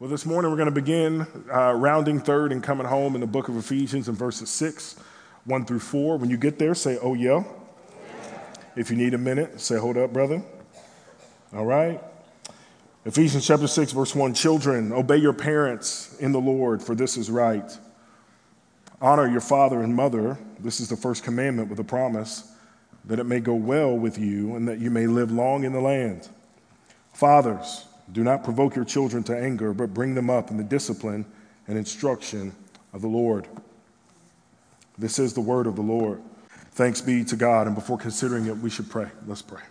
Well, this morning we're going to begin uh, rounding third and coming home in the book of Ephesians in verses 6, 1 through 4. When you get there, say, oh, yeah. yeah. If you need a minute, say, hold up, brother. All right. Ephesians chapter 6, verse 1 Children, obey your parents in the Lord, for this is right. Honor your father and mother. This is the first commandment with a promise that it may go well with you and that you may live long in the land. Fathers, do not provoke your children to anger, but bring them up in the discipline and instruction of the Lord. This is the word of the Lord. Thanks be to God. And before considering it, we should pray. Let's pray.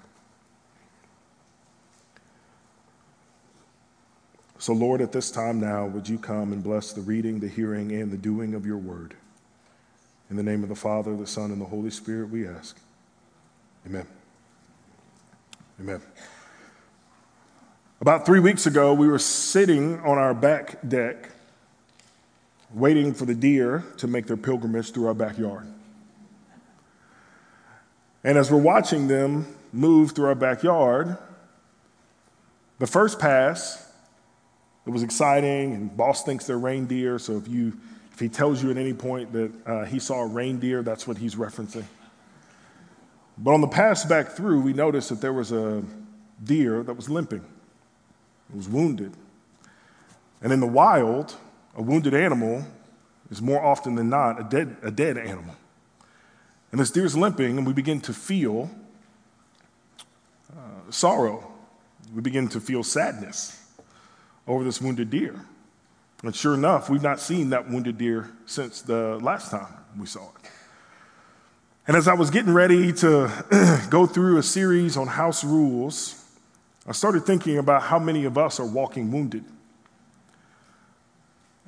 So, Lord, at this time now, would you come and bless the reading, the hearing, and the doing of your word? In the name of the Father, the Son, and the Holy Spirit, we ask. Amen. Amen. About three weeks ago, we were sitting on our back deck waiting for the deer to make their pilgrimage through our backyard. And as we're watching them move through our backyard, the first pass, it was exciting, and boss thinks they're reindeer, so if, you, if he tells you at any point that uh, he saw a reindeer, that's what he's referencing. But on the pass back through, we noticed that there was a deer that was limping was wounded. And in the wild, a wounded animal is more often than not a dead, a dead animal. And this deer's limping, and we begin to feel uh, sorrow. We begin to feel sadness over this wounded deer. And sure enough, we've not seen that wounded deer since the last time we saw it. And as I was getting ready to go through a series on house rules, I started thinking about how many of us are walking wounded.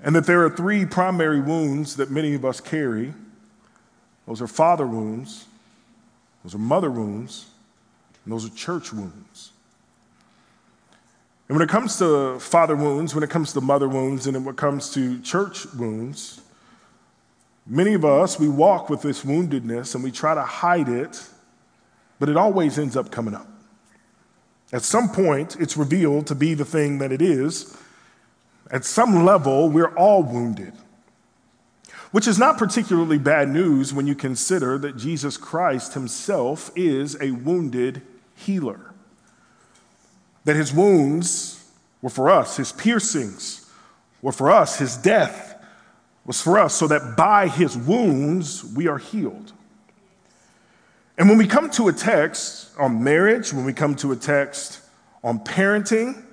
And that there are three primary wounds that many of us carry those are father wounds, those are mother wounds, and those are church wounds. And when it comes to father wounds, when it comes to mother wounds, and when it comes to church wounds, many of us, we walk with this woundedness and we try to hide it, but it always ends up coming up. At some point, it's revealed to be the thing that it is. At some level, we're all wounded, which is not particularly bad news when you consider that Jesus Christ himself is a wounded healer. That his wounds were for us, his piercings were for us, his death was for us, so that by his wounds we are healed. And when we come to a text on marriage, when we come to a text on parenting,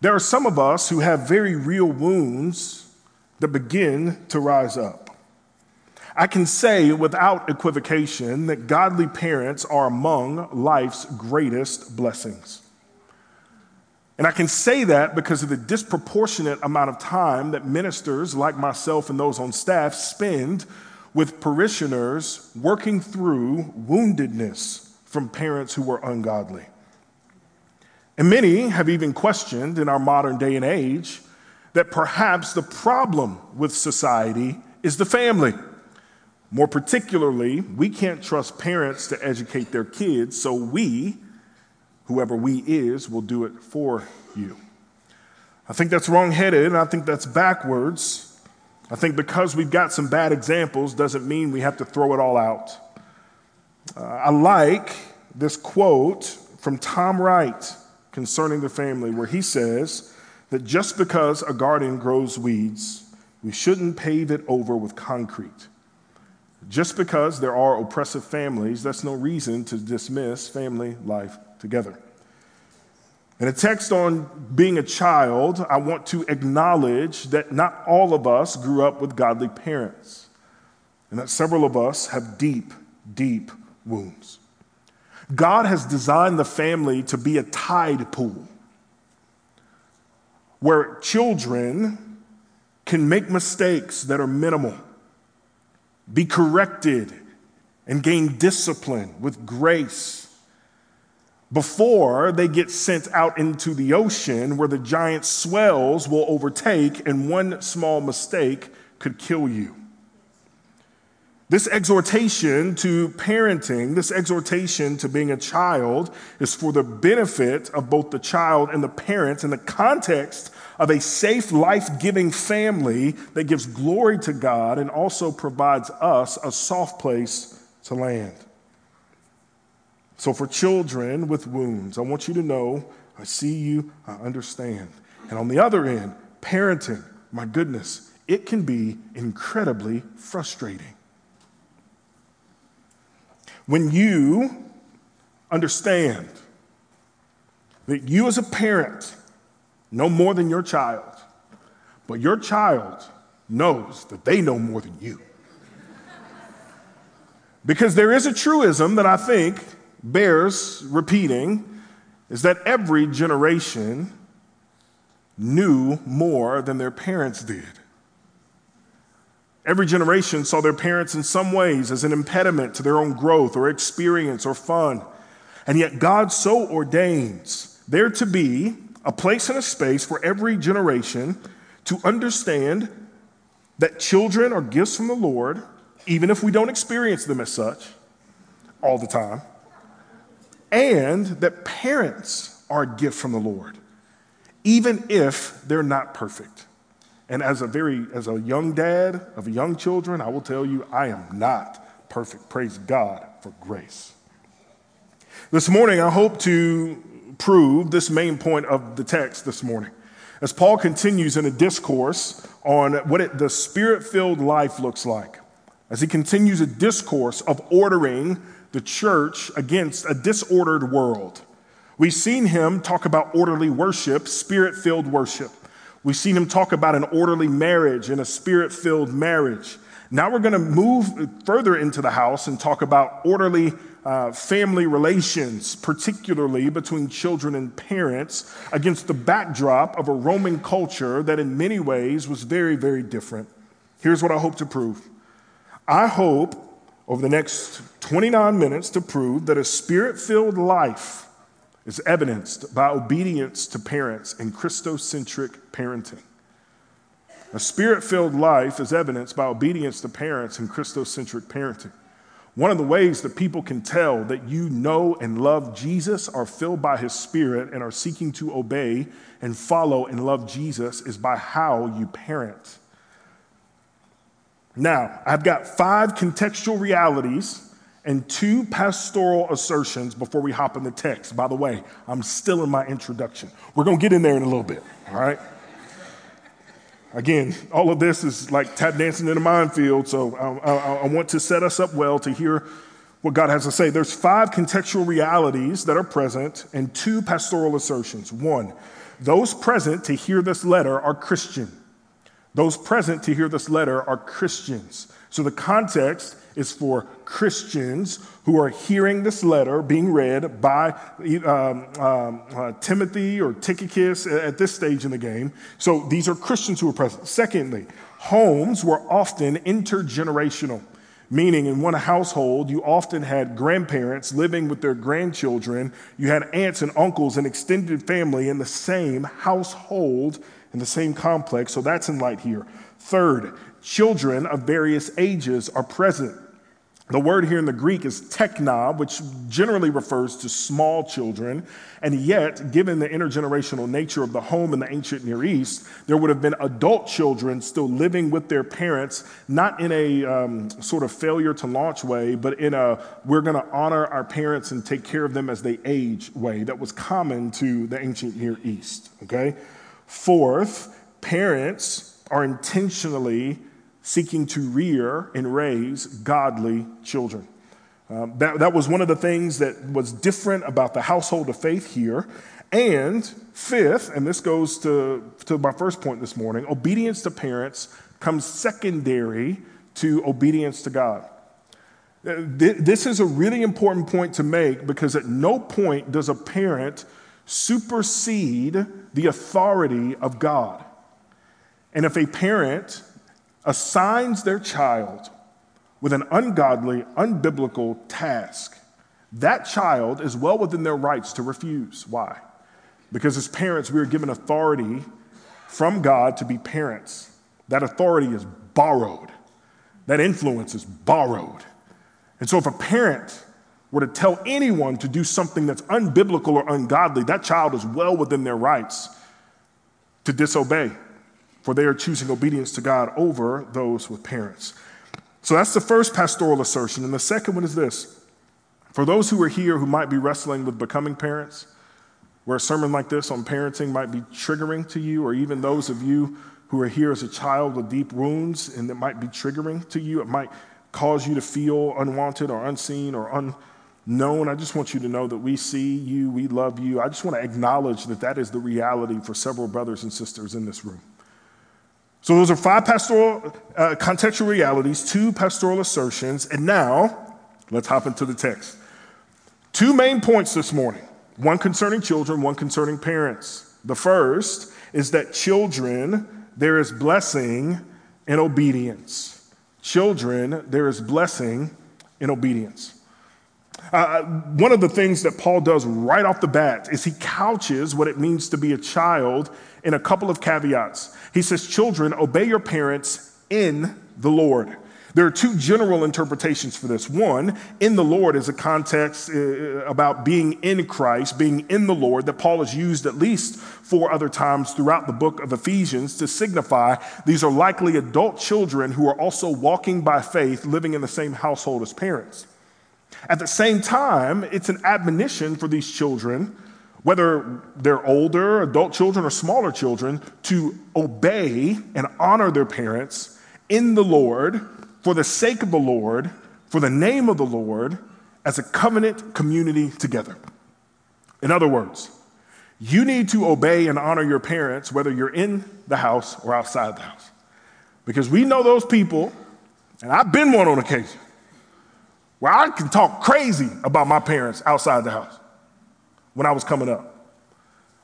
there are some of us who have very real wounds that begin to rise up. I can say without equivocation that godly parents are among life's greatest blessings. And I can say that because of the disproportionate amount of time that ministers like myself and those on staff spend with parishioners working through woundedness from parents who were ungodly. And many have even questioned in our modern day and age that perhaps the problem with society is the family. More particularly, we can't trust parents to educate their kids, so we, whoever we is, will do it for you. I think that's wrongheaded, and I think that's backwards. I think because we've got some bad examples doesn't mean we have to throw it all out. Uh, I like this quote from Tom Wright concerning the family, where he says that just because a garden grows weeds, we shouldn't pave it over with concrete. Just because there are oppressive families, that's no reason to dismiss family life together. In a text on being a child, I want to acknowledge that not all of us grew up with godly parents, and that several of us have deep, deep wounds. God has designed the family to be a tide pool where children can make mistakes that are minimal, be corrected, and gain discipline with grace before they get sent out into the ocean where the giant swells will overtake and one small mistake could kill you. This exhortation to parenting, this exhortation to being a child, is for the benefit of both the child and the parents in the context of a safe, life giving family that gives glory to God and also provides us a soft place to land. So, for children with wounds, I want you to know I see you, I understand. And on the other end, parenting, my goodness, it can be incredibly frustrating. When you understand that you as a parent know more than your child, but your child knows that they know more than you. because there is a truism that I think bears repeating is that every generation knew more than their parents did. Every generation saw their parents in some ways as an impediment to their own growth or experience or fun. And yet, God so ordains there to be a place and a space for every generation to understand that children are gifts from the Lord, even if we don't experience them as such all the time, and that parents are a gift from the Lord, even if they're not perfect. And as a very, as a young dad of young children, I will tell you, I am not perfect. Praise God for grace. This morning, I hope to prove this main point of the text this morning. As Paul continues in a discourse on what it, the spirit filled life looks like, as he continues a discourse of ordering the church against a disordered world. We've seen him talk about orderly worship, spirit filled worship. We've seen him talk about an orderly marriage and a spirit filled marriage. Now we're going to move further into the house and talk about orderly uh, family relations, particularly between children and parents, against the backdrop of a Roman culture that in many ways was very, very different. Here's what I hope to prove I hope over the next 29 minutes to prove that a spirit filled life is evidenced by obedience to parents and Christocentric parenting. A spirit filled life is evidenced by obedience to parents and Christocentric parenting. One of the ways that people can tell that you know and love Jesus, are filled by his spirit, and are seeking to obey and follow and love Jesus is by how you parent. Now, I've got five contextual realities and two pastoral assertions before we hop in the text. By the way, I'm still in my introduction. We're going to get in there in a little bit, all right? Again, all of this is like tap dancing in a minefield, so I, I, I want to set us up well to hear what God has to say. There's five contextual realities that are present and two pastoral assertions. One, those present to hear this letter are Christian. Those present to hear this letter are Christians. So the context is for Christians who are hearing this letter being read by um, um, uh, Timothy or Tychicus at this stage in the game. So these are Christians who are present. Secondly, homes were often intergenerational, meaning in one household, you often had grandparents living with their grandchildren, you had aunts and uncles and extended family in the same household, in the same complex. So that's in light here. Third, children of various ages are present. The word here in the Greek is tekna, which generally refers to small children. And yet, given the intergenerational nature of the home in the ancient Near East, there would have been adult children still living with their parents, not in a um, sort of failure to launch way, but in a we're going to honor our parents and take care of them as they age way that was common to the ancient Near East. Okay? Fourth, parents are intentionally seeking to rear and raise godly children. Um, that, that was one of the things that was different about the household of faith here. And fifth, and this goes to, to my first point this morning obedience to parents comes secondary to obedience to God. Uh, this is a really important point to make because at no point does a parent supersede the authority of God. And if a parent assigns their child with an ungodly, unbiblical task, that child is well within their rights to refuse. Why? Because as parents, we are given authority from God to be parents. That authority is borrowed. that influence is borrowed. And so if a parent were to tell anyone to do something that's unbiblical or ungodly, that child is well within their rights to disobey, for they are choosing obedience to God over those with parents. So that's the first pastoral assertion. And the second one is this for those who are here who might be wrestling with becoming parents, where a sermon like this on parenting might be triggering to you, or even those of you who are here as a child with deep wounds and it might be triggering to you, it might cause you to feel unwanted or unseen or unknown. I just want you to know that we see you, we love you. I just want to acknowledge that that is the reality for several brothers and sisters in this room. So, those are five pastoral uh, contextual realities, two pastoral assertions, and now let's hop into the text. Two main points this morning one concerning children, one concerning parents. The first is that children, there is blessing in obedience. Children, there is blessing in obedience. Uh, one of the things that Paul does right off the bat is he couches what it means to be a child in a couple of caveats. He says, Children, obey your parents in the Lord. There are two general interpretations for this. One, in the Lord is a context uh, about being in Christ, being in the Lord, that Paul has used at least four other times throughout the book of Ephesians to signify these are likely adult children who are also walking by faith, living in the same household as parents. At the same time, it's an admonition for these children, whether they're older, adult children, or smaller children, to obey and honor their parents in the Lord for the sake of the Lord, for the name of the Lord, as a covenant community together. In other words, you need to obey and honor your parents whether you're in the house or outside the house. Because we know those people, and I've been one on occasion, where I can talk crazy about my parents outside the house when I was coming up.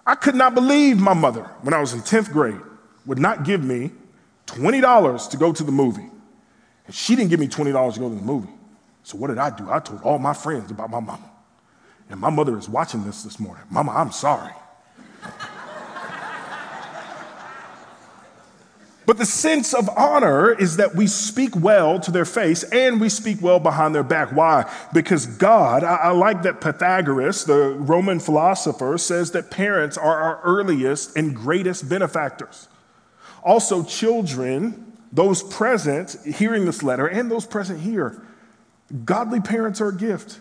I could not believe my mother, when I was in 10th grade, would not give me $20 to go to the movie. And she didn't give me $20 to go to the movie. So what did I do? I told all my friends about my mama. And my mother is watching this this morning. Mama, I'm sorry. But the sense of honor is that we speak well to their face and we speak well behind their back. Why? Because God, I, I, like that Pythagoras, the Roman philosopher, says that parents are our earliest and greatest benefactors. Also, children those present hearing this letter and those present here, godly parents are a gift.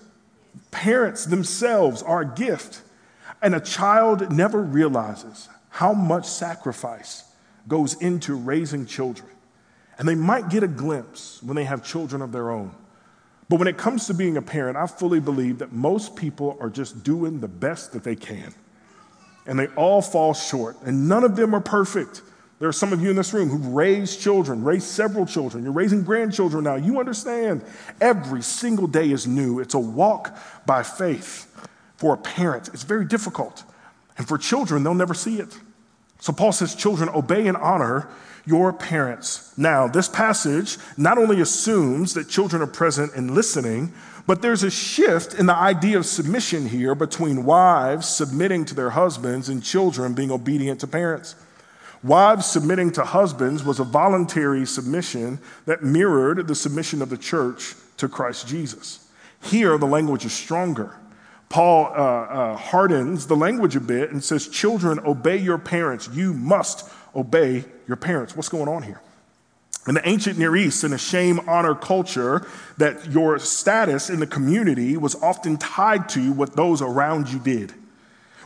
Parents themselves are a gift. And a child never realizes how much sacrifice goes into raising children. And they might get a glimpse when they have children of their own. But when it comes to being a parent, I fully believe that most people are just doing the best that they can. And they all fall short, and none of them are perfect. There are some of you in this room who've raised children, raised several children. You're raising grandchildren now. You understand every single day is new. It's a walk by faith. For a parent, it's very difficult. And for children, they'll never see it. So Paul says, Children, obey and honor your parents. Now, this passage not only assumes that children are present and listening, but there's a shift in the idea of submission here between wives submitting to their husbands and children being obedient to parents. Wives submitting to husbands was a voluntary submission that mirrored the submission of the church to Christ Jesus. Here, the language is stronger. Paul uh, uh, hardens the language a bit and says, Children, obey your parents. You must obey your parents. What's going on here? In the ancient Near East, in a shame honor culture, that your status in the community was often tied to what those around you did.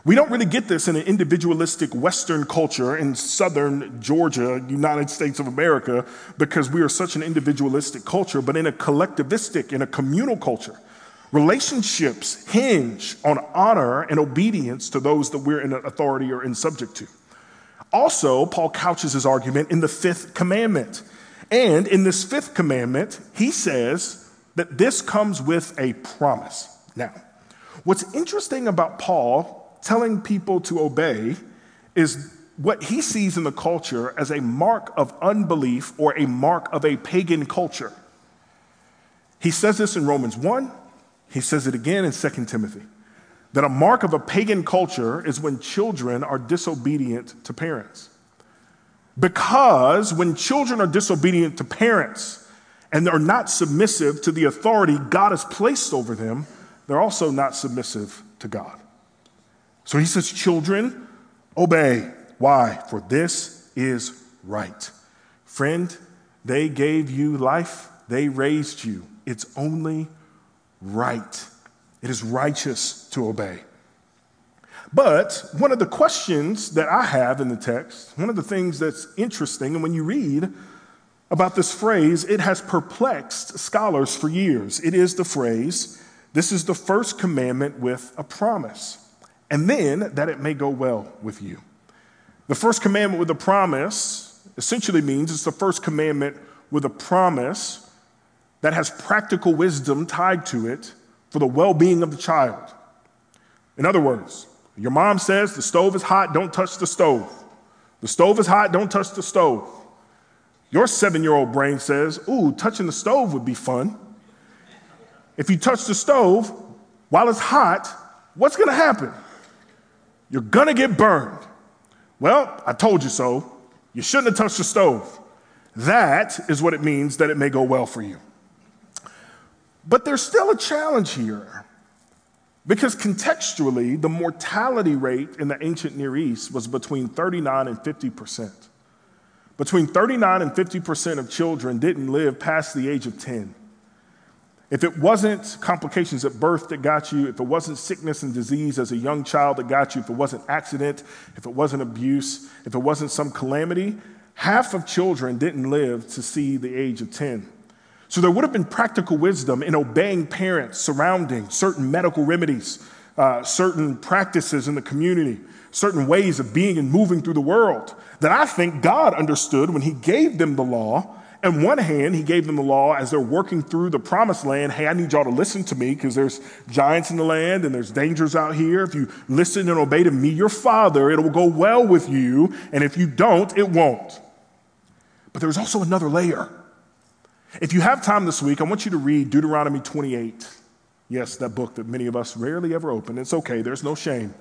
We don't really get this in an individualistic Western culture in southern Georgia, United States of America, because we are such an individualistic culture, but in a collectivistic, in a communal culture. Relationships hinge on honor and obedience to those that we're in authority or in subject to. Also, Paul couches his argument in the fifth commandment. And in this fifth commandment, he says that this comes with a promise. Now, what's interesting about Paul telling people to obey is what he sees in the culture as a mark of unbelief or a mark of a pagan culture. He says this in Romans 1, he says it again in 2 Timothy that a mark of a pagan culture is when children are disobedient to parents. Because when children are disobedient to parents, and are not submissive to the authority God has placed over them, they're also not submissive to God. So he says, Children, obey. Why? For this is right. Friend, they gave you life, they raised you. It's only right. It is righteous to obey. But one of the questions that I have in the text, one of the things that's interesting, and when you read about this phrase, it has perplexed scholars for years. It is the phrase, this is the first commandment with a promise, and then that it may go well with you. The first commandment with a promise essentially means it's the first commandment with a promise that has practical wisdom tied to it for the well being of the child. In other words, your mom says the stove is hot, don't touch the stove. The stove is hot, don't touch the stove. Your seven year old brain says, Ooh, touching the stove would be fun. If you touch the stove while it's hot, what's gonna happen? You're gonna get burned. Well, I told you so. You shouldn't have touched the stove. That is what it means that it may go well for you. But there's still a challenge here because contextually, the mortality rate in the ancient Near East was between 39 and 50 percent. Between 39 and 50 percent of children didn't live past the age of 10. If it wasn't complications at birth that got you, if it wasn't sickness and disease as a young child that got you, if it wasn't accident, if it wasn't abuse, if it wasn't some calamity, half of children didn't live to see the age of 10. So there would have been practical wisdom in obeying parents surrounding certain medical remedies, uh, certain practices in the community, certain ways of being and moving through the world that I think God understood when He gave them the law. On one hand, He gave them the law as they're working through the promised land. Hey, I need y'all to listen to me because there's giants in the land and there's dangers out here. If you listen and obey to me, your Father, it will go well with you. And if you don't, it won't. But there's also another layer. If you have time this week, I want you to read Deuteronomy 28. Yes, that book that many of us rarely ever open. It's okay, there's no shame.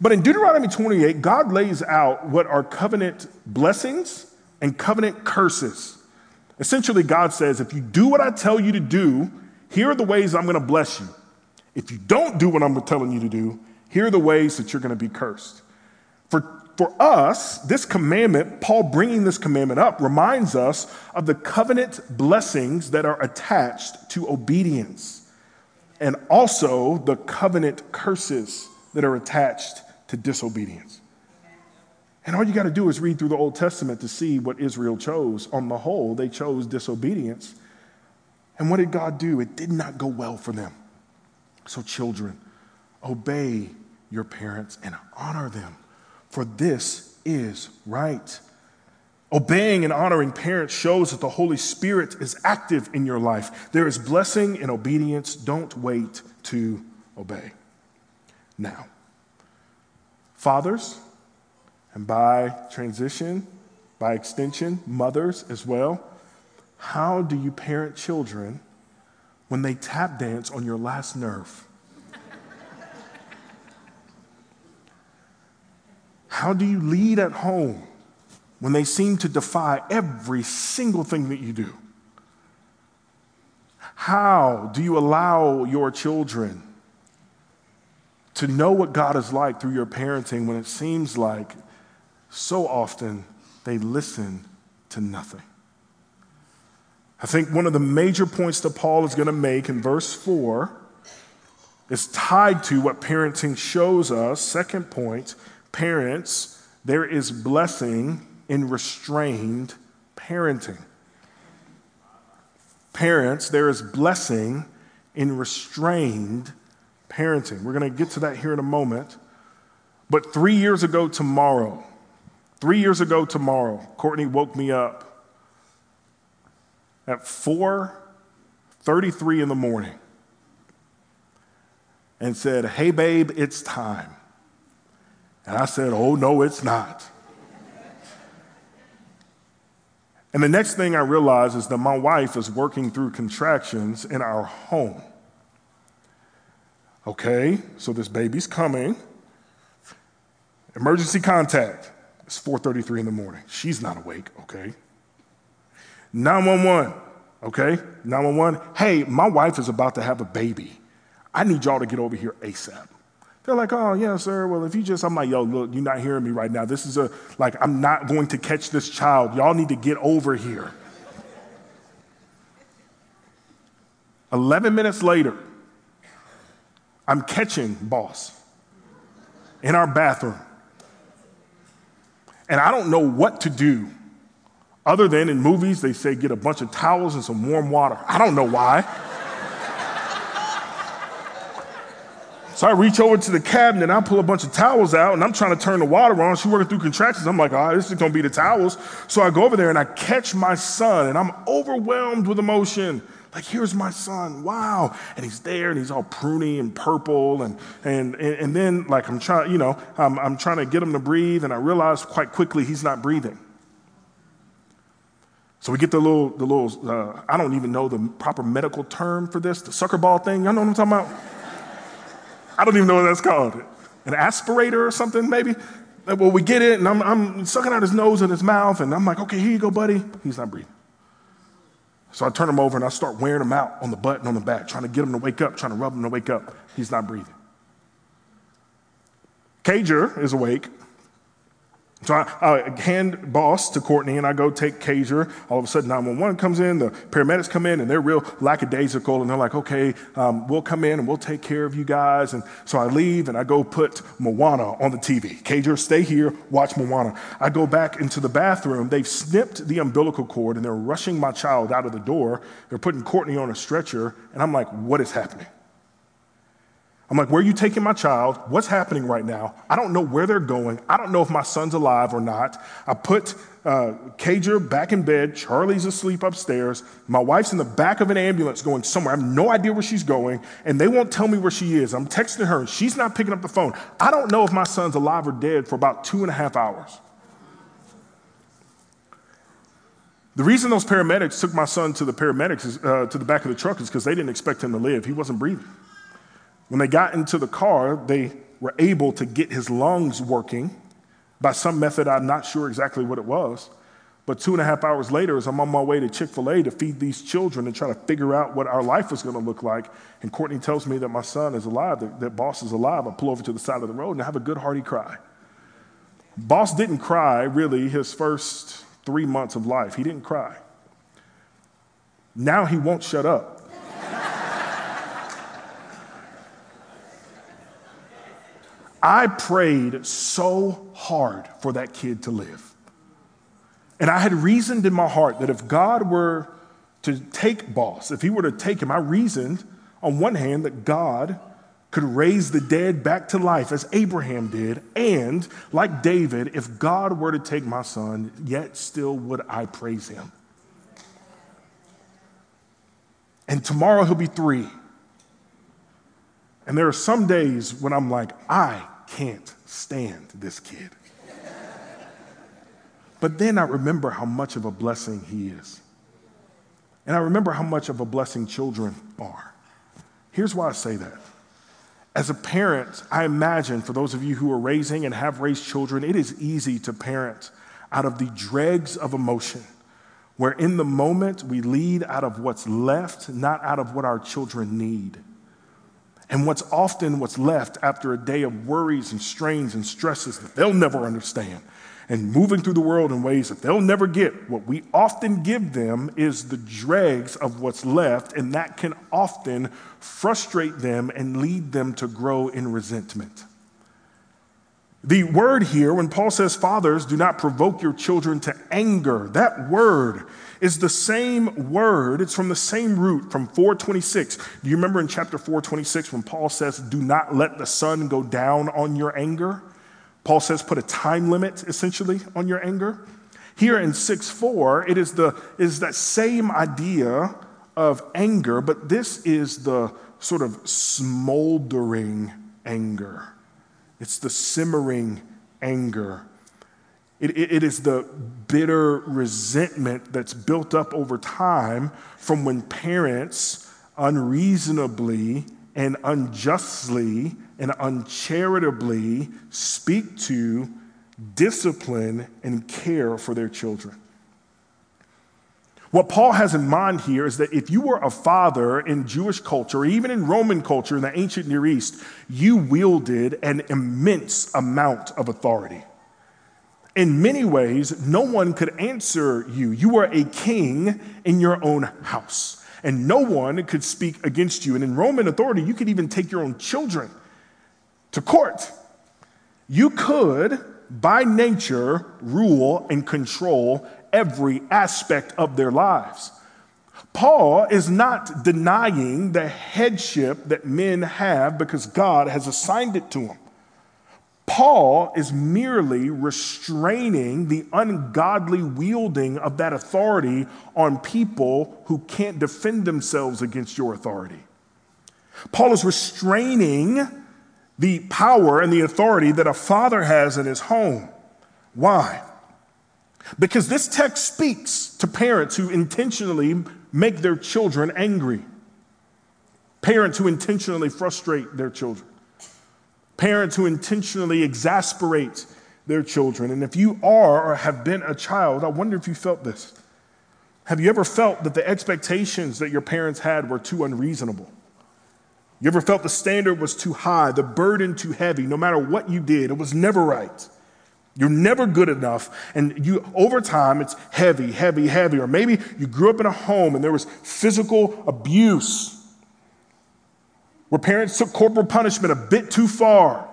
But in Deuteronomy 28, God lays out what are covenant blessings and covenant curses. Essentially, God says, if you do what I tell you to do, here are the ways I'm going to bless you. If you don't do what I'm telling you to do, here are the ways that you're going to be cursed. For for us, this commandment, Paul bringing this commandment up, reminds us of the covenant blessings that are attached to obedience and also the covenant curses that are attached to disobedience. And all you got to do is read through the Old Testament to see what Israel chose. On the whole, they chose disobedience. And what did God do? It did not go well for them. So, children, obey your parents and honor them for this is right. Obeying and honoring parents shows that the Holy Spirit is active in your life. There is blessing in obedience. Don't wait to obey. Now, fathers, and by transition, by extension, mothers as well, how do you parent children when they tap dance on your last nerve? How do you lead at home when they seem to defy every single thing that you do? How do you allow your children to know what God is like through your parenting when it seems like so often they listen to nothing? I think one of the major points that Paul is going to make in verse 4 is tied to what parenting shows us. Second point Parents, there is blessing in restrained parenting. Parents, there is blessing in restrained parenting. We're going to get to that here in a moment. But three years ago tomorrow, three years ago tomorrow, Courtney woke me up at 4:33 in the morning and said, "Hey babe, it's time." And I said, Oh, no, it's not. And the next thing I realized is that my wife is working through contractions in our home. Okay, so this baby's coming. Emergency contact. It's 4:33 in the morning. She's not awake, okay? 911. okay? 911, hey, my wife is about to have a baby. I need y'all to get over here ASAP. They're like, oh, yeah, sir. Well, if you just, I'm like, yo, look, you're not hearing me right now. This is a, like, I'm not going to catch this child. Y'all need to get over here. 11 minutes later, I'm catching boss in our bathroom. And I don't know what to do other than in movies, they say get a bunch of towels and some warm water. I don't know why. So I reach over to the cabinet and I pull a bunch of towels out and I'm trying to turn the water on. She's working through contractions. I'm like, all right, this is gonna be the towels. So I go over there and I catch my son and I'm overwhelmed with emotion. Like, here's my son, wow. And he's there and he's all pruny and purple. And, and, and then, like, I'm trying, you know, I'm, I'm trying to get him to breathe. And I realize quite quickly he's not breathing. So we get the little, the little uh, I don't even know the proper medical term for this, the sucker ball thing. Y'all know what I'm talking about? I don't even know what that's called. An aspirator or something, maybe? Well, we get it, and I'm, I'm sucking out his nose and his mouth, and I'm like, okay, here you go, buddy. He's not breathing. So I turn him over and I start wearing him out on the butt and on the back, trying to get him to wake up, trying to rub him to wake up. He's not breathing. Cager is awake. So I, I, hand boss to Courtney and I go take Cager. All of a sudden, 911 comes in, the paramedics come in, and they're real lackadaisical. And they're like, okay, um, we'll come in and we'll take care of you guys. And so I leave and I go put Moana on the TV. Cager, stay here, watch Moana. I go back into the bathroom. They've snipped the umbilical cord and they're rushing my child out of the door. They're putting Courtney on a stretcher. And I'm like, what is happening? I'm like, where are you taking my child? What's happening right now? I don't know where they're going. I don't know if my son's alive or not. I put uh, Cager back in bed. Charlie's asleep upstairs. My wife's in the back of an ambulance going somewhere. I have no idea where she's going, and they won't tell me where she is. I'm texting her, and she's not picking up the phone. I don't know if my son's alive or dead for about two and a half hours. The reason those paramedics took my son to the paramedics, is, uh, to the back of the truck, is because they didn't expect him to live. He wasn't breathing. When they got into the car, they were able to get his lungs working by some method. I'm not sure exactly what it was. But two and a half hours later, as I'm on my way to Chick fil A to feed these children and try to figure out what our life was going to look like, and Courtney tells me that my son is alive, that, that boss is alive, I pull over to the side of the road and I have a good hearty cry. Boss didn't cry really his first three months of life. He didn't cry. Now he won't shut up. I prayed so hard for that kid to live. And I had reasoned in my heart that if God were to take Boss, if he were to take him, I reasoned on one hand that God could raise the dead back to life as Abraham did, and like David, if God were to take my son, yet still would I praise him. And tomorrow he'll be three. And there are some days when I'm like, I can't stand this kid. But then I remember how much of a blessing he is. And I remember how much of a blessing children are. Here's why I say that. As a parent, I imagine for those of you who are raising and have raised children, it is easy to parent out of the dregs of emotion, where in the moment we lead out of what's left, not out of what our children need. And what's often what's left after a day of worries and strains and stresses that they'll never understand, and moving through the world in ways that they'll never get, what we often give them is the dregs of what's left, and that can often frustrate them and lead them to grow in resentment. The word here, when Paul says, Fathers, do not provoke your children to anger, that word is the same word. It's from the same root from 426. Do you remember in chapter 426 when Paul says, Do not let the sun go down on your anger? Paul says, Put a time limit essentially on your anger. Here in 6 4, it is, the, is that same idea of anger, but this is the sort of smoldering anger. It's the simmering anger it, it, it is the bitter resentment that's built up over time from when parents unreasonably and unjustly and uncharitably speak to, discipline, and care for their children. What Paul has in mind here is that if you were a father in Jewish culture, or even in Roman culture in the ancient Near East, you wielded an immense amount of authority. In many ways, no one could answer you. You were a king in your own house, and no one could speak against you. And in Roman authority, you could even take your own children to court. You could, by nature, rule and control every aspect of their lives. Paul is not denying the headship that men have because God has assigned it to them. Paul is merely restraining the ungodly wielding of that authority on people who can't defend themselves against your authority. Paul is restraining the power and the authority that a father has in his home. Why? Because this text speaks to parents who intentionally make their children angry, parents who intentionally frustrate their children, parents who intentionally exasperate their children. And if you are or have been a child, I wonder if you felt this. Have you ever felt that the expectations that your parents had were too unreasonable? You ever felt the standard was too high, the burden too heavy, no matter what you did, it was never right? You're never good enough. And you, over time, it's heavy, heavy, heavy. Or maybe you grew up in a home and there was physical abuse where parents took corporal punishment a bit too far.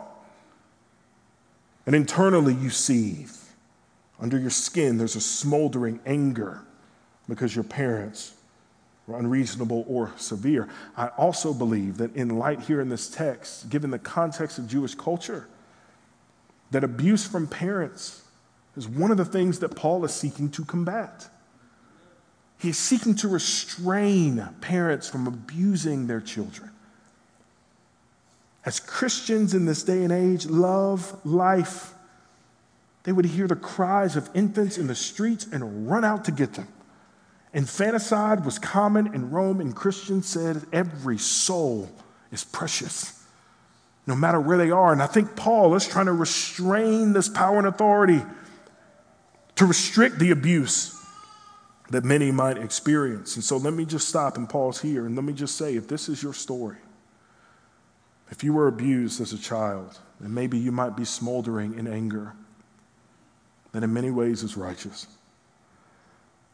And internally, you seethe. Under your skin, there's a smoldering anger because your parents were unreasonable or severe. I also believe that, in light here in this text, given the context of Jewish culture, that abuse from parents is one of the things that Paul is seeking to combat. He is seeking to restrain parents from abusing their children. As Christians in this day and age love life, they would hear the cries of infants in the streets and run out to get them. Infanticide was common in Rome, and Christians said every soul is precious no matter where they are. And I think Paul is trying to restrain this power and authority to restrict the abuse that many might experience. And so let me just stop and pause here and let me just say if this is your story, if you were abused as a child, and maybe you might be smoldering in anger that in many ways is righteous.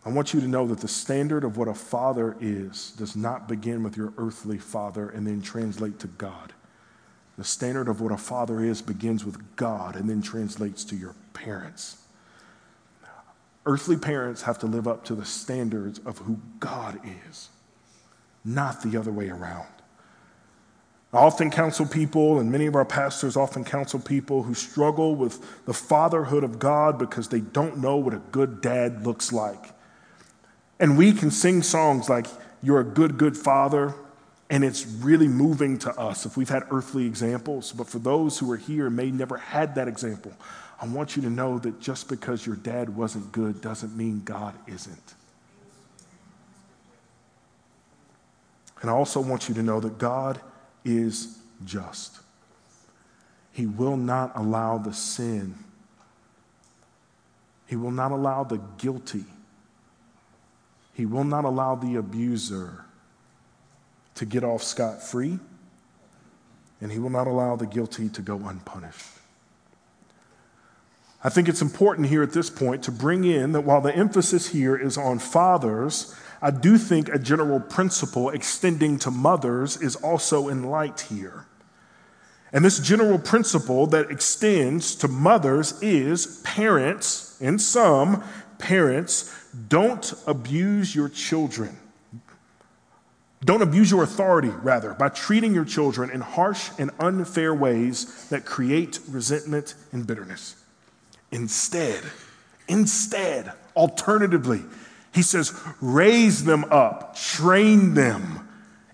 I want you to know that the standard of what a father is does not begin with your earthly father and then translate to God. The standard of what a father is begins with God and then translates to your parents. Earthly parents have to live up to the standards of who God is, not the other way around. I often counsel people, and many of our pastors often counsel people who struggle with the fatherhood of God because they don't know what a good dad looks like. And we can sing songs like, You're a good, good father, and it's really moving to us if we've had earthly examples. But for those who are here and may never had that example, I want you to know that just because your dad wasn't good doesn't mean God isn't. And I also want you to know that God is just. He will not allow the sin, He will not allow the guilty, He will not allow the abuser to get off scot free, and he will not allow the guilty to go unpunished. I think it's important here at this point to bring in that while the emphasis here is on fathers, I do think a general principle extending to mothers is also in light here. And this general principle that extends to mothers is parents, in some parents, don't abuse your children. Don't abuse your authority, rather, by treating your children in harsh and unfair ways that create resentment and bitterness. Instead, instead, alternatively, he says, raise them up, train them,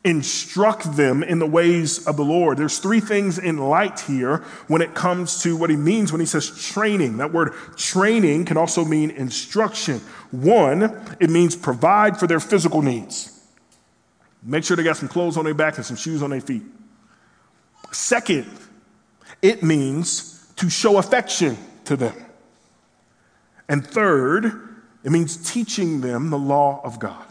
instruct them in the ways of the Lord. There's three things in light here when it comes to what he means when he says training. That word training can also mean instruction. One, it means provide for their physical needs. Make sure they got some clothes on their back and some shoes on their feet. Second, it means to show affection to them. And third, it means teaching them the law of God.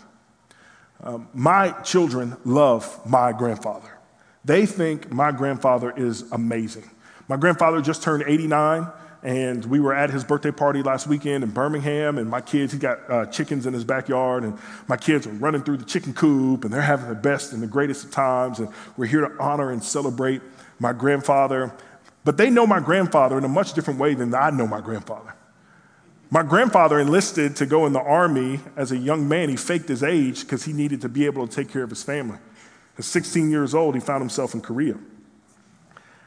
Um, my children love my grandfather. They think my grandfather is amazing. My grandfather just turned 89, and we were at his birthday party last weekend in Birmingham. And my kids, he got uh, chickens in his backyard, and my kids are running through the chicken coop, and they're having the best and the greatest of times. And we're here to honor and celebrate my grandfather. But they know my grandfather in a much different way than I know my grandfather. My grandfather enlisted to go in the army as a young man. He faked his age because he needed to be able to take care of his family. At 16 years old, he found himself in Korea.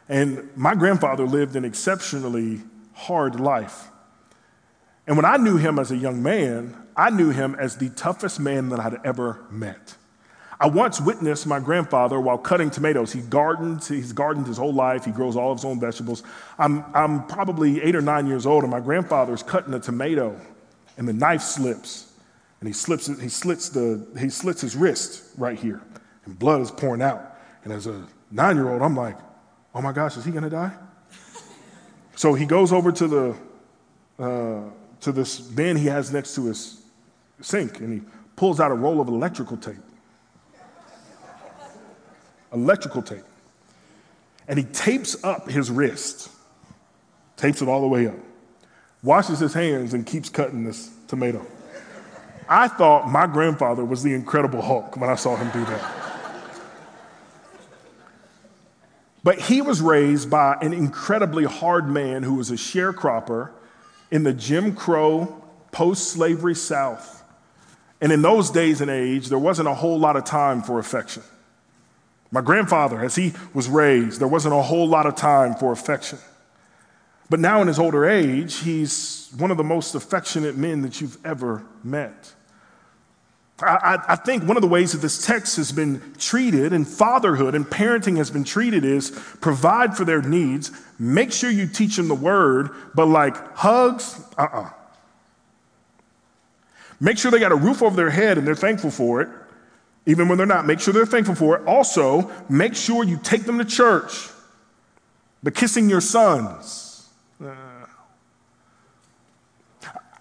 And my grandfather lived an exceptionally hard life. And when I knew him as a young man, I knew him as the toughest man that I'd ever met. I once witnessed my grandfather while cutting tomatoes. He gardens, he's gardened his whole life. He grows all of his own vegetables. I'm, I'm probably eight or nine years old, and my grandfather's cutting a tomato, and the knife slips, and he slips, he slits the, he slits his wrist right here, and blood is pouring out. And as a nine-year-old, I'm like, oh my gosh, is he gonna die? so he goes over to the, uh, to this bin he has next to his sink, and he pulls out a roll of electrical tape electrical tape. And he tapes up his wrist, tapes it all the way up, washes his hands, and keeps cutting this tomato. I thought my grandfather was the Incredible Hulk when I saw him do that. But he was raised by an incredibly hard man who was a sharecropper in the Jim Crow post slavery South. And in those days and age, there wasn't a whole lot of time for affection. My grandfather, as he was raised, there wasn't a whole lot of time for affection. But now in his older age, he's one of the most affectionate men that you've ever met. I, I, think one of the ways that this text has been treated and fatherhood and parenting has been treated is provide for their needs, make sure you teach them the word, but like hugs, uh uh-uh. uh Make sure they got a roof over their head and they're thankful for it, even when they're not. Make sure they're thankful for it. Also, make sure you take them to church. But kissing your sons. Uh,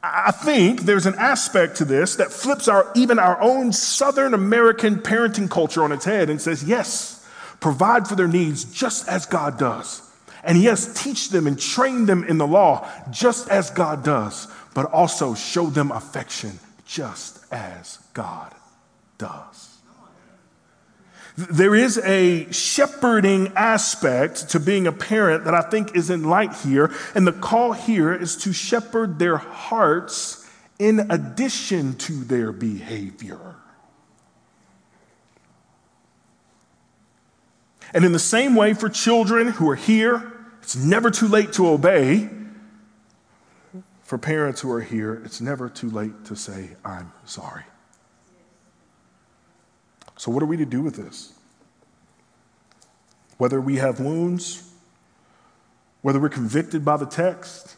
I think there's an aspect to this that flips our even our own Southern American parenting culture on its head and says, yes, provide for their needs just as God does. And yes, teach them and train them in the law just as God does, but also show them affection just as God does. There is a shepherding aspect to being a parent that I think is in light here. And the call here is to shepherd their hearts in addition to their behavior. And in the same way, for children who are here, it's never too late to obey. For parents who are here, it's never too late to say, I'm sorry. So, what are we to do with this? Whether we have wounds, whether we're convicted by the text,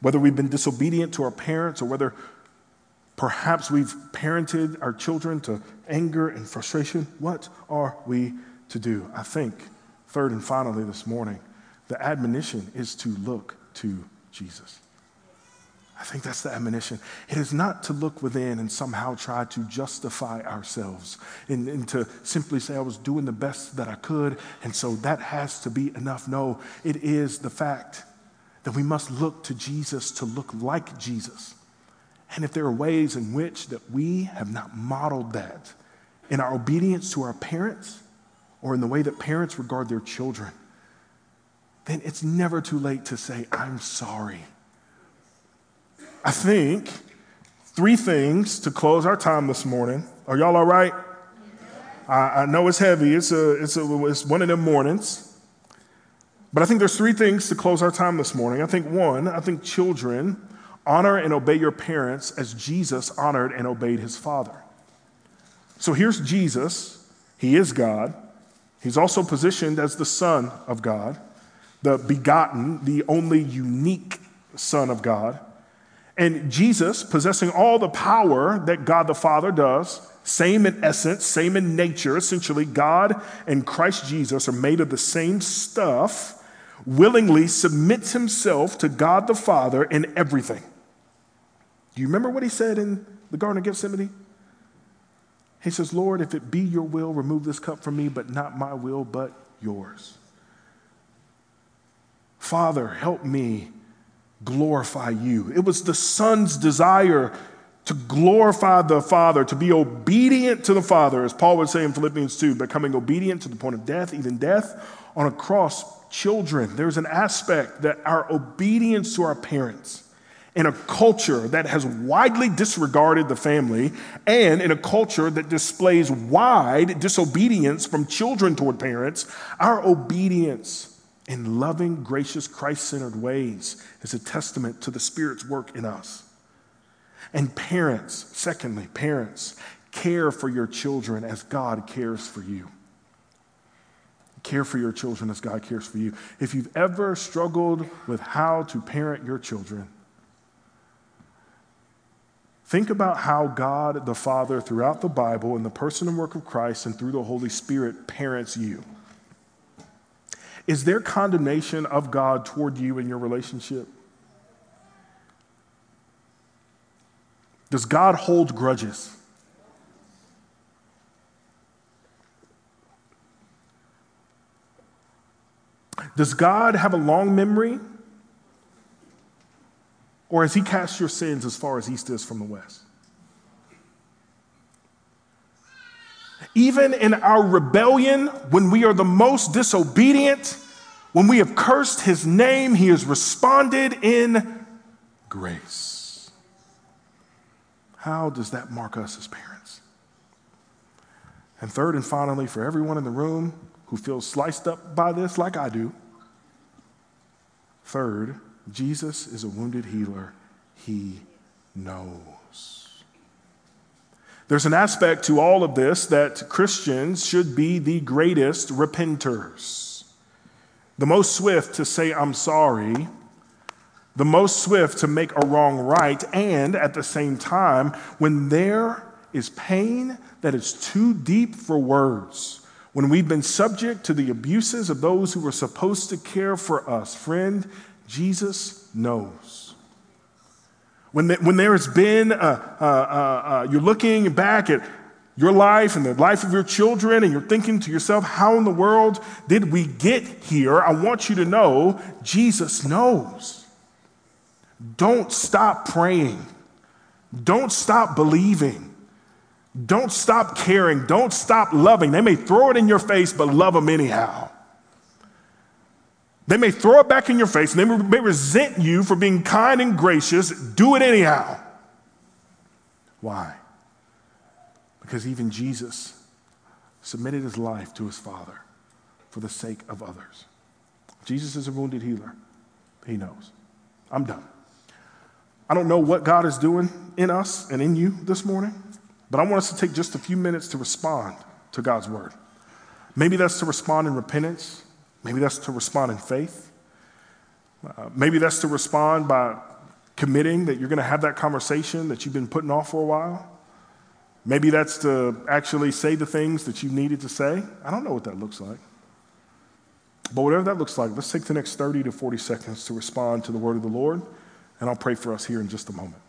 whether we've been disobedient to our parents, or whether perhaps we've parented our children to anger and frustration, what are we to do? I think, third and finally this morning, the admonition is to look to Jesus. I think that's the admonition. It is not to look within and somehow try to justify ourselves and, and, to simply say, I was doing the best that I could, and so that has to be enough. No, it is the fact that we must look to Jesus to look like Jesus. And if there are ways in which that we have not modeled that in our obedience to our parents or in the way that parents regard their children, then it's never too late to say, I'm sorry. I think three things to close our time this morning. Are y'all all right? I, I know it's heavy. It's, a, it's, a, it's one of them mornings. But I think there's three things to close our time this morning. I think one, I think children honor and obey your parents as Jesus honored and obeyed his father. So here's Jesus. He is God. He's also positioned as the Son of God, the begotten, the only unique Son of God. And Jesus, possessing all the power that God the Father does, same in essence, same in nature, essentially, God and Christ Jesus are made of the same stuff, willingly submits himself to God the Father in everything. Do you remember what he said in the Garden of Gethsemane? He says, Lord, if it be your will, remove this cup from me, but not my will, but yours. Father, help me glorify you. It was the Son's desire to glorify the Father, to be obedient to the Father, as Paul would say in Philippians 2, becoming obedient to the point of death, even death on a cross. Children, there's an aspect that our obedience to our parents in a culture that has widely disregarded the family and in a culture that displays wide disobedience from children toward parents, our obedience in loving, gracious, Christ centered ways is a testament to the Spirit's work in us. And parents, secondly, parents, care for your children as God cares for you. Care for your children as God cares for you. If you've ever struggled with how to parent your children, Think about how God the Father, throughout the Bible, in the person and work of Christ, and through the Holy Spirit, parents you. Is there condemnation of God toward you in your relationship? Does God hold grudges? Does God have a long memory? Or has he cast your sins as far as east is from the west? Even in our rebellion, when we are the most disobedient, when we have cursed his name, he has responded in grace. How does that mark us as parents? And third and finally, for everyone in the room who feels sliced up by this, like I do, third, Jesus is a wounded healer. He knows. There's an aspect to all of this that Christians should be the greatest repenters, the most swift to say, I'm sorry, the most swift to make a wrong right, and at the same time, when there is pain that is too deep for words, when we've been subject to the abuses of those who were supposed to care for us, friend, Jesus knows. When, the, when there has been, a, a, a, you're looking back at your life and the life of your children, and you're thinking to yourself, how in the world did we get here? I want you to know Jesus knows. Don't stop praying. Don't stop believing. Don't stop caring. Don't stop loving. They may throw it in your face, but love them anyhow. They may throw it back in your face and they may resent you for being kind and gracious. Do it anyhow. Why? Because even Jesus submitted his life to his Father for the sake of others. Jesus is a wounded healer. He knows. I'm done. I don't know what God is doing in us and in you this morning, but I want us to take just a few minutes to respond to God's word. Maybe that's to respond in repentance. Maybe that's to respond in faith. Uh, maybe that's to respond by committing that you're going to have that conversation that you've been putting off for a while. Maybe that's to actually say the things that you needed to say. I don't know what that looks like. But whatever that looks like, let's take the next 30 to 40 seconds to respond to the word of the Lord, and I'll pray for us here in just a moment.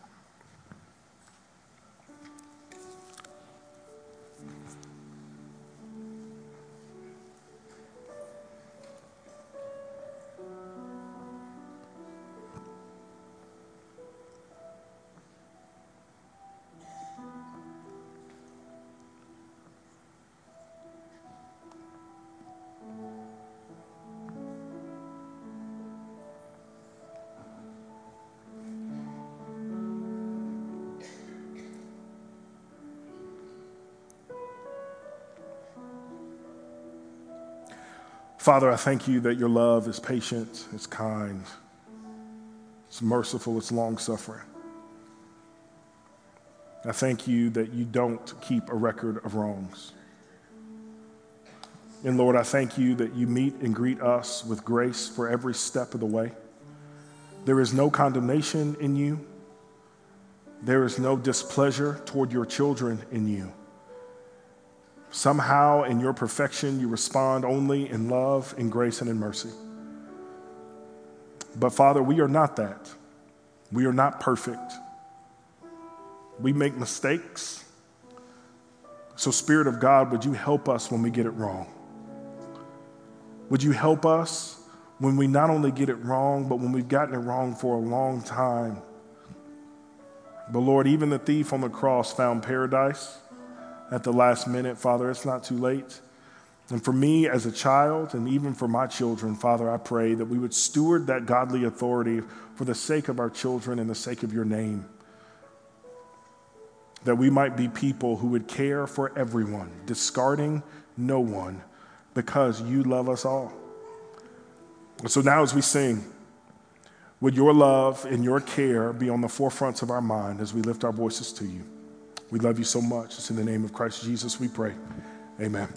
Father, I thank you that your love is patient, it's kind, it's merciful, it's long suffering. I thank you that you don't keep a record of wrongs. And Lord, I thank you that you meet and greet us with grace for every step of the way. There is no condemnation in you, there is no displeasure toward your children in you. Somehow, in your perfection, you respond only in love, in grace, and in mercy. But Father, we are not that. We are not perfect. We make mistakes. So, Spirit of God, would you help us when we get it wrong? Would you help us when we not only get it wrong, but when we've gotten it wrong for a long time? But Lord, even the thief on the cross found paradise at the last minute. Father, it's not too late. And for me as a child, and even for my children, Father, I pray that we would steward that godly authority for the sake of our children and the sake of your name. That we might be people who would care for everyone, discarding no one, because you love us all. And so now, as we sing, would your love and your care be on the forefronts of our mind as we lift our voices to you? We love you so much. It's in the name of Christ Jesus we pray. Amen.